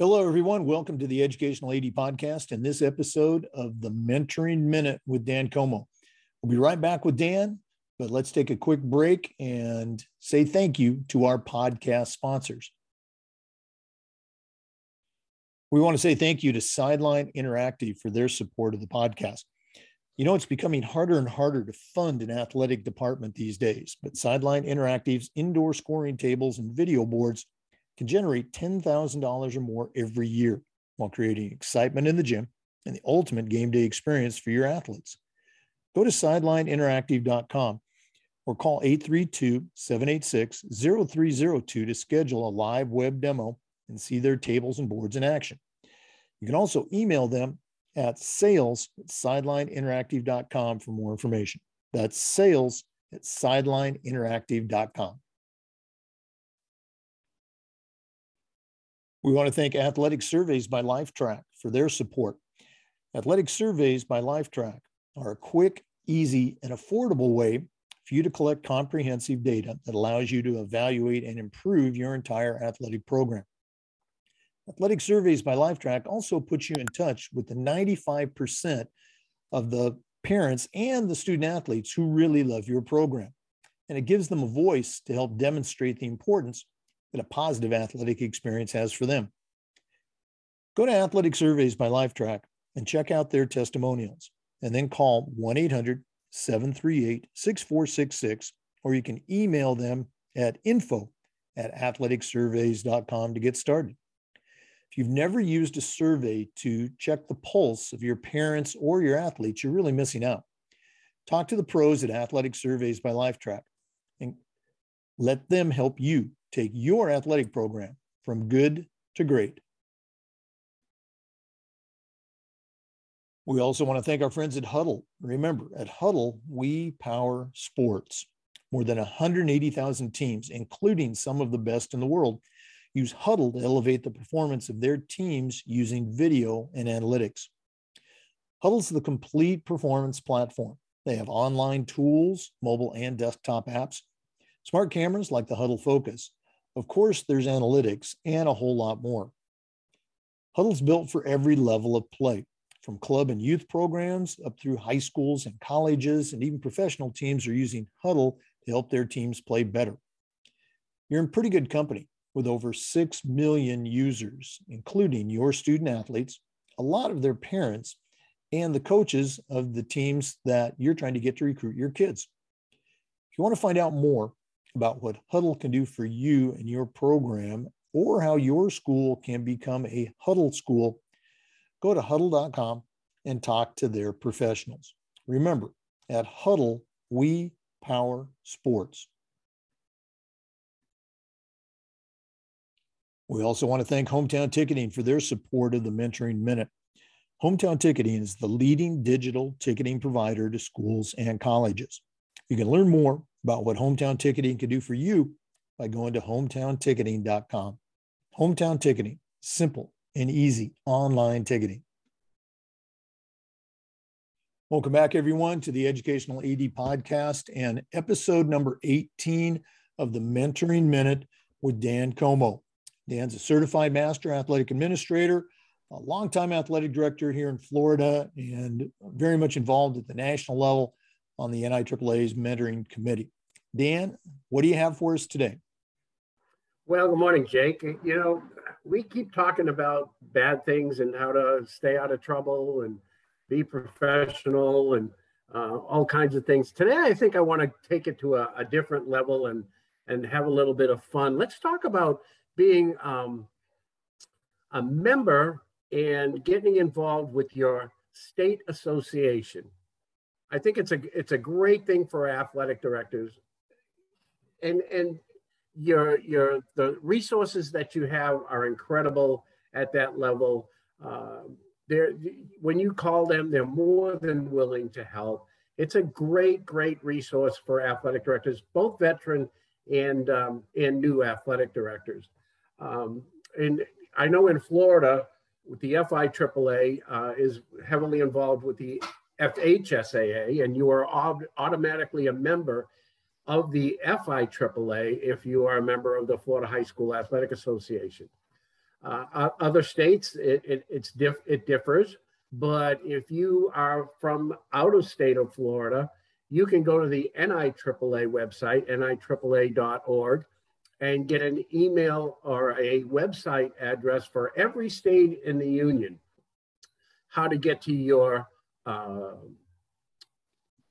Hello, everyone. Welcome to the Educational AD Podcast and this episode of the Mentoring Minute with Dan Comeau. We'll be right back with Dan, but let's take a quick break and say thank you to our podcast sponsors. We want to say thank you to Sideline Interactive for their support of the podcast. You know, it's becoming harder and harder to fund an athletic department these days, but Sideline Interactive's indoor scoring tables and video boards can generate $10,000 or more every year while creating excitement in the gym and the ultimate game day experience for your athletes. Go to sidelineinteractive.com or call 832 786 0302 to schedule a live web demo and see their tables and boards in action. You can also email them at sales at sidelineinteractive.com for more information. That's sales at sidelineinteractive.com. We want to thank Athletic Surveys by Lifetrack for their support. Athletic Surveys by Lifetrack are a quick, easy, and affordable way for you to collect comprehensive data that allows you to evaluate and improve your entire athletic program. Athletic Surveys by Lifetrack also puts you in touch with the 95% of the parents and the student athletes who really love your program. And it gives them a voice to help demonstrate the importance that a positive athletic experience has for them. Go to Athletic Surveys by Lifetrack and check out their testimonials, and then call 1 800 738 6466, or you can email them at info at athleticsurveys.com to get started. If you've never used a survey to check the pulse of your parents or your athletes, you're really missing out. Talk to the pros at Athletic Surveys by Lifetrack and let them help you take your athletic program from good to great. We also want to thank our friends at Hudl. Remember, at Hudl, we power sports. More than 180,000 teams, including some of the best in the world, use Hudl to elevate the performance of their teams using video and analytics. Hudl's the complete performance platform. They have online tools, mobile and desktop apps, smart cameras like the Hudl Focus, of course, there's analytics and a whole lot more. Hudl's built for every level of play, from club and youth programs up through high schools and colleges, and even professional teams are using Hudl to help their teams play better. You're in pretty good company with over 6 million users, including your student athletes, a lot of their parents, and the coaches of the teams that you're trying to get to recruit your kids. If you want to find out more, about what Hudl can do for you and your program or how your school can become a Hudl school, go to hudl.com and talk to their professionals. Remember, at Hudl, we power sports. We also want to thank Hometown Ticketing for their support of the Mentoring Minute. Hometown Ticketing is the leading digital ticketing provider to schools and colleges. You can learn more about what hometown ticketing can do for you by going to hometownticketing.com. Hometown ticketing, simple and easy online ticketing. Welcome back, everyone, to the Educational AD podcast and episode number 18 of the Mentoring Minute with Dan Comeau. Dan's a certified master athletic administrator, a longtime athletic director here in Florida, and very much involved at the national level on the NIAAA's mentoring committee. Dan, what do you have for us today? Well, good morning, Jake. You know, we keep talking about bad things and how to stay out of trouble and be professional and uh, all kinds of things. Today, I think I want to take it to a, a, different level and and have a little bit of fun. Let's talk about being um, a member and getting involved with your state association. I think it's a it's a great thing for athletic directors, and and your your the resources that you have are incredible at that level. Uh, they're when you call them, they're more than willing to help. It's a great great resource for athletic directors, both veteran and um, and new athletic directors. Um, and I know in Florida, the FIAAA uh, is heavily involved with the FHSAA, and you are automatically a member of the FIAAA if you are a member of the Florida High School Athletic Association. Uh, other states, it, it, it's diff, it differs. But if you are from out of state of Florida, you can go to the NIAAA website, niaaa.org, and get an email or a website address for every state in the union, how to get to your uh,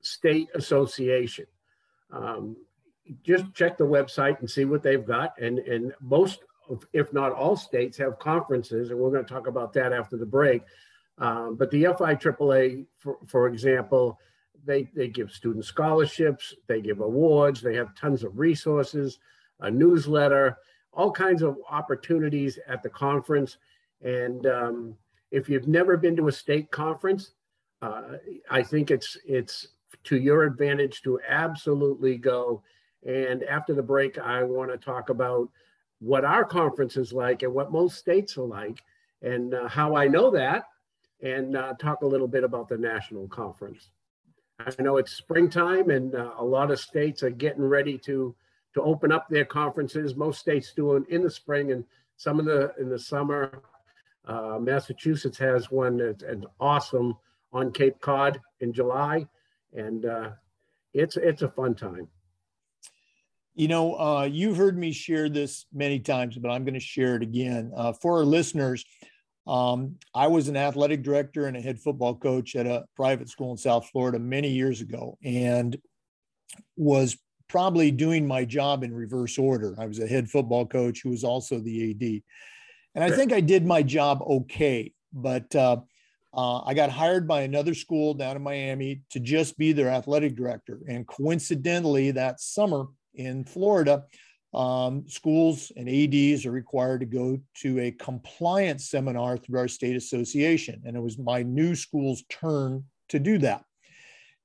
state association. Um, just check the website and see what they've got. And, and most, if not all states have conferences, and we're going to talk about that after the break. Um, but the FIAAA, for, for example, they, they give student scholarships, they give awards, they have tons of resources, a newsletter, all kinds of opportunities at the conference. And um, if you've never been to a state conference, uh, I think it's it's to your advantage to absolutely go. And after the break, I want to talk about what our conference is like and what most states are like, and uh, how I know that, and uh, talk a little bit about the national conference. I know it's springtime, and uh, a lot of states are getting ready to to open up their conferences. Most states do it in the spring, and some of the in the summer. Uh, Massachusetts has one that's an awesome on Cape Cod in July, and uh, it's it's a fun time. You know, uh, you've heard me share this many times, but I'm going to share it again uh, for our listeners. Um, I was an athletic director and a head football coach at a private school in South Florida many years ago, and was probably doing my job in reverse order. I was a head football coach who was also the AD, and I think I did my job okay, but uh, uh, I got hired by another school down in Miami to just be their athletic director. And coincidentally, that summer in Florida, um, schools and ADs are required to go to a compliance seminar through our state association. And it was my new school's turn to do that.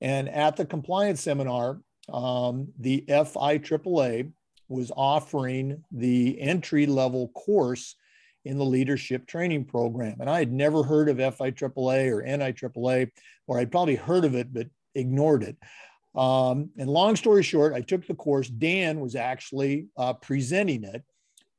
And at the compliance seminar, um, the FIAAA was offering the entry level course in the leadership training program. And I had never heard of FIAAA or NIAAA, or I'd probably heard of it, but ignored it. Um, and long story short, I took the course. Dan was actually uh, presenting it,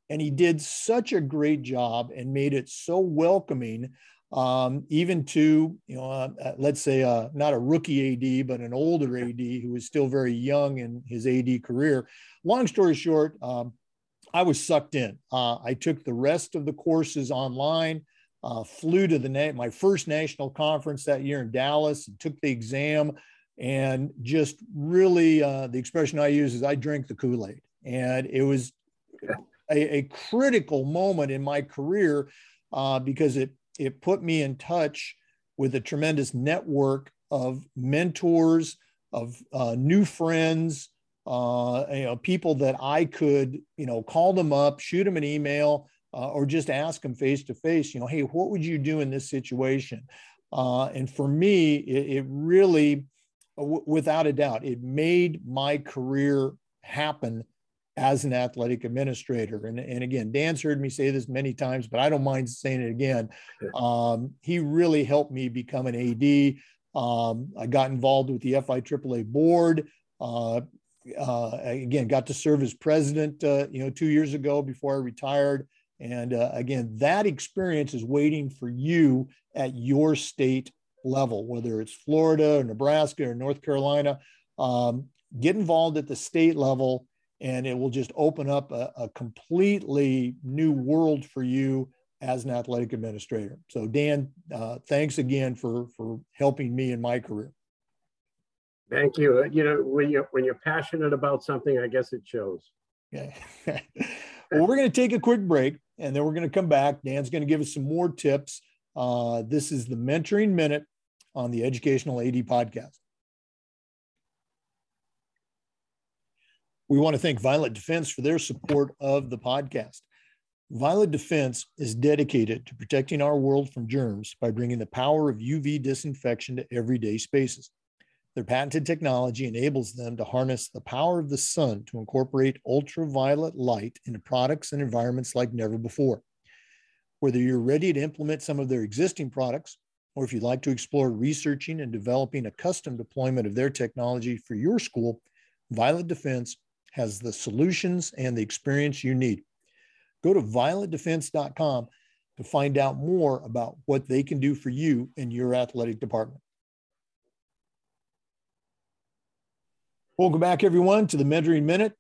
and he did such a great job and made it so welcoming, um, even to you know, uh, uh let's say uh, not a rookie AD, but an older AD who was still very young in his AD career. Long story short, um, I was sucked in. Uh, I took the rest of the courses online, uh, flew to the na- my first national conference that year in Dallas, and took the exam, and just really uh, the expression I use is I drank the Kool Aid, and it was a, a, critical moment in my career uh, because it it put me in touch with a tremendous network of mentors, of uh, new friends uh, you know, people that I could, you know, call them up, shoot them an email, uh, or just ask them face to face, you know, hey, what would you do in this situation? Uh, and for me, it, it really, w- without a doubt, it made my career happen as an athletic administrator. And, and again, Dan's heard me say this many times, but I don't mind saying it again. Um, he really helped me become an AD. Um, I got involved with the FIAAA board. Uh, uh, again, got to serve as president, uh, you know, two years ago before I retired. And uh, again, that experience is waiting for you at your state level, whether it's Florida or Nebraska or North Carolina. Um, get involved at the state level, and it will just open up a, a completely new world for you as an athletic administrator. So, Dan, uh, thanks again for for helping me in my career. Thank you. You know, when you when you're passionate about something, I guess it shows. Okay. well, we're going to take a quick break, and then we're going to come back. Dan's going to give us some more tips. Uh, this is the Mentoring Minute on the Educational AD Podcast. We want to thank Violet Defense for their support of the podcast. Violet Defense is dedicated to protecting our world from germs by bringing the power of UV disinfection to everyday spaces. Their patented technology enables them to harness the power of the sun to incorporate ultraviolet light into products and environments like never before. Whether you're ready to implement some of their existing products, or if you'd like to explore researching and developing a custom deployment of their technology for your school, Violet Defense has the solutions and the experience you need. Go to violetdefense.com to find out more about what they can do for you in your athletic department. Welcome back, everyone, to the Mentoring Minute.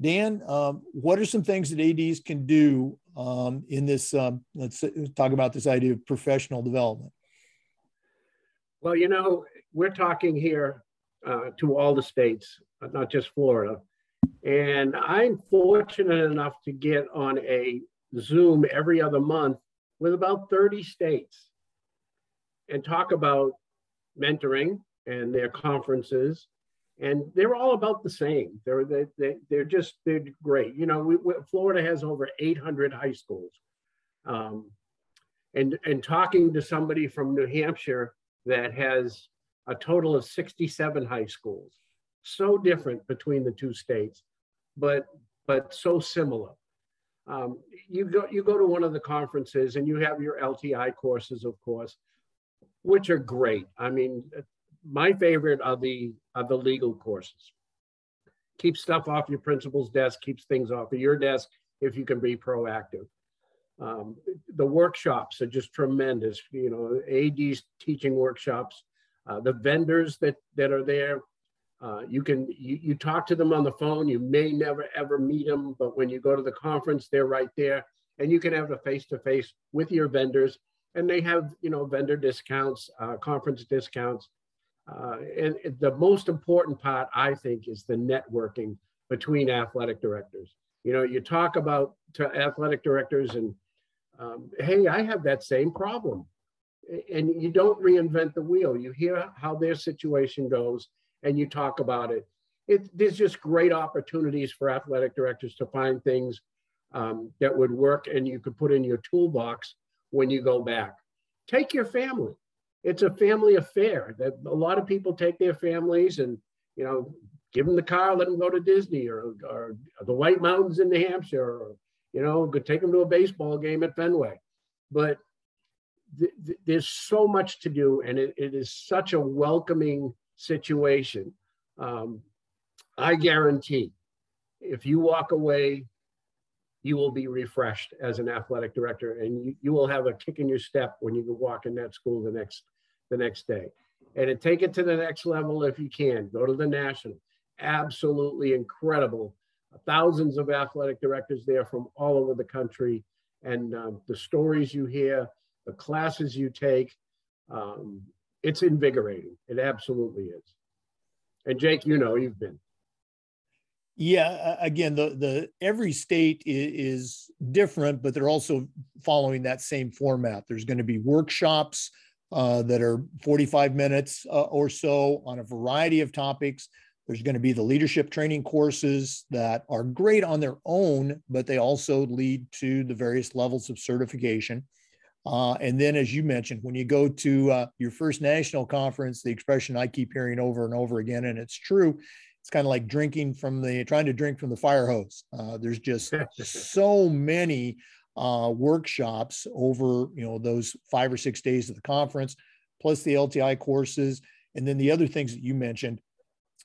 Dan, um, what are some things that ADs can do um, in this? Um, let's talk about this idea of professional development. Well, you know, we're talking here uh, to all the states, not just Florida. And I'm fortunate enough to get on a Zoom every other month with about 30 states and talk about mentoring and their conferences. And they're all about the same. They're, they, they, they're just, they're great. You know, we, we, Florida has over 800 high schools. Um, and, and talking to somebody from New Hampshire that has a total of 67 high schools. So different between the two states, but but so similar. Um, you go you go to one of the conferences and you have your LTI courses, of course, which are great. I mean, my favorite are the are the legal courses. Keep stuff off your principal's desk, keeps things off of your desk if you can be proactive. Um, the workshops are just tremendous. You know, AD's teaching workshops, uh, the vendors that that are there. Uh, you can you, you talk to them on the phone. You may never ever meet them, but when you go to the conference, they're right there, and you can have a face to face with your vendors, and they have you know vendor discounts, uh, conference discounts. Uh, and the most important part, I think, is the networking between athletic directors. You know, you talk about to athletic directors and um, hey, I have that same problem. And you don't reinvent the wheel. You hear how their situation goes and you talk about it. it there's just great opportunities for athletic directors to find things um, that would work and you could put in your toolbox when you go back. Take your family. It's a family affair that a lot of people take their families and, you know, give them the car, let them go to Disney or, or the White Mountains in New Hampshire or you know, could take them to a baseball game at Fenway. But th- th- there's so much to do, and it, it is such a welcoming situation. Um, I guarantee if you walk away, you will be refreshed as an athletic director, and you, you will have a kick in your step when you walk in that school the next the next day. And take it to the next level if you can. Go to the national. Absolutely incredible thousands of athletic directors there from all over the country. And um, the stories you hear, the classes you take, um, it's invigorating. It absolutely is. And Jake, you know, you've been. Yeah, again, the the every state is, different, but they're also following that same format. There's going to be workshops uh, that are 45 minutes uh, or so on a variety of topics. There's going to be the leadership training courses that are great on their own, but they also lead to the various levels of certification. Uh, and then, as you mentioned, when you go to uh, your first national conference, the expression I keep hearing over and over again, and it's true, it's kind of like drinking from the trying to drink from the fire hose. Uh, there's just so many uh, workshops over you know those five or six days of the conference, plus the LTI courses, and then the other things that you mentioned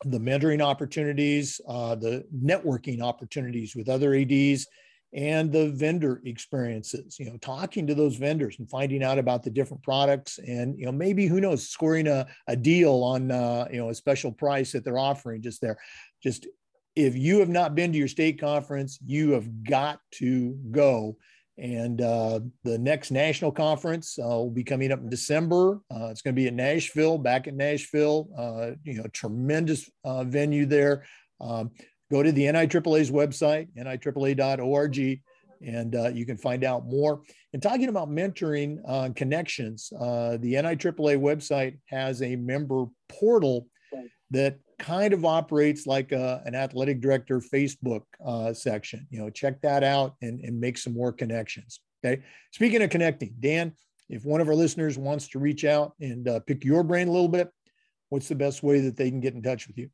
the mentoring opportunities, uh, the networking opportunities with other ADs, and the vendor experiences. You know, talking to those vendors and finding out about the different products, and you know, maybe who knows, scoring a, a deal on uh, you know a special price that they're offering just there. Just if you have not been to your state conference, you have got to go and uh, the next national conference uh, will be coming up in December. Uh, it's going to be in Nashville, back in Nashville. Uh, you know, tremendous uh, venue there. Um, go to the NIAAA's website, niaaa.org, and uh, you can find out more. And talking about mentoring connections, the NIAAA website has a member portal that kind of operates like a, an athletic director Facebook uh, section. You know, check that out and, and make some more connections. Okay. Speaking of connecting, Dan, if one of our listeners wants to reach out and uh, pick your brain a little bit, what's the best way that they can get in touch with you?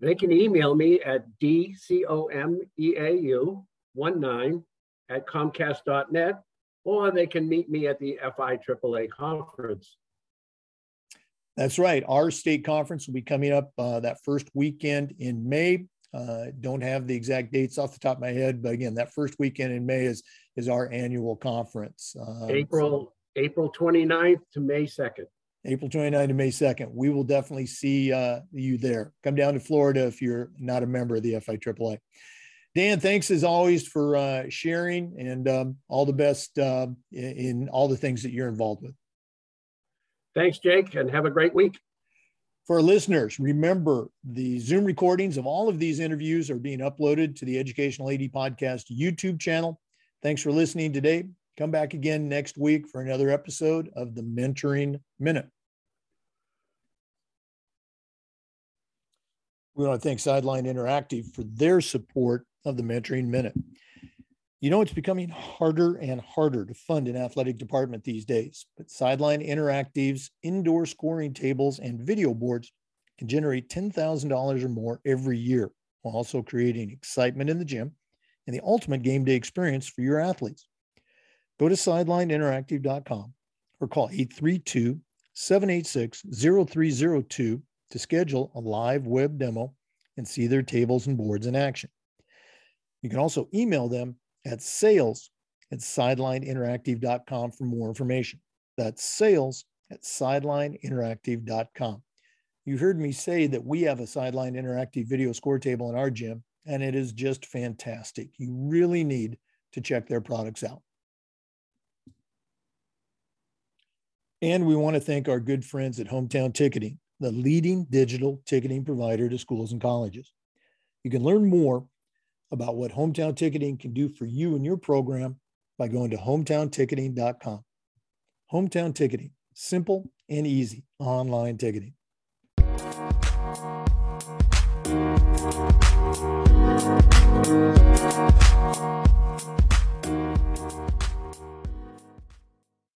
They can email me at dcomeau19 at comcast.net, or they can meet me at the FIAAA conference that's right. Our state conference will be coming up uh, that first weekend in May. Uh, don't have the exact dates off the top of my head, but again, that first weekend in May is is our annual conference. Um, April April 29th to May 2nd. April 29th to May 2nd. We will definitely see uh, you there. Come down to Florida if you're not a member of the FIAAA. Dan, thanks as always for uh, sharing and um, all the best uh, in, in all the things that you're involved with. Thanks, Jake, and have a great week. For our listeners, remember the Zoom recordings of all of these interviews are being uploaded to the Educational AD Podcast YouTube channel. Thanks for listening today. Come back again next week for another episode of the Mentoring Minute. We want to thank Sideline Interactive for their support of the Mentoring Minute. You know, it's becoming harder and harder to fund an athletic department these days, but Sideline Interactive's indoor scoring tables and video boards can generate $10,000 or more every year, while also creating excitement in the gym and the ultimate game day experience for your athletes. Go to sidelineinteractive.com or call 832 786 0302 to schedule a live web demo and see their tables and boards in action. You can also email them at sales at sidelineinteractive.com for more information. That's sales at sidelineinteractive.com. You heard me say that we have a Sideline Interactive video score table in our gym, and it is just fantastic. You really need to check their products out. And we want to thank our good friends at Hometown Ticketing, the leading digital ticketing provider to schools and colleges. You can learn more about what hometown ticketing can do for you and your program by going to hometownticketing.com. Hometown ticketing, simple and easy online ticketing.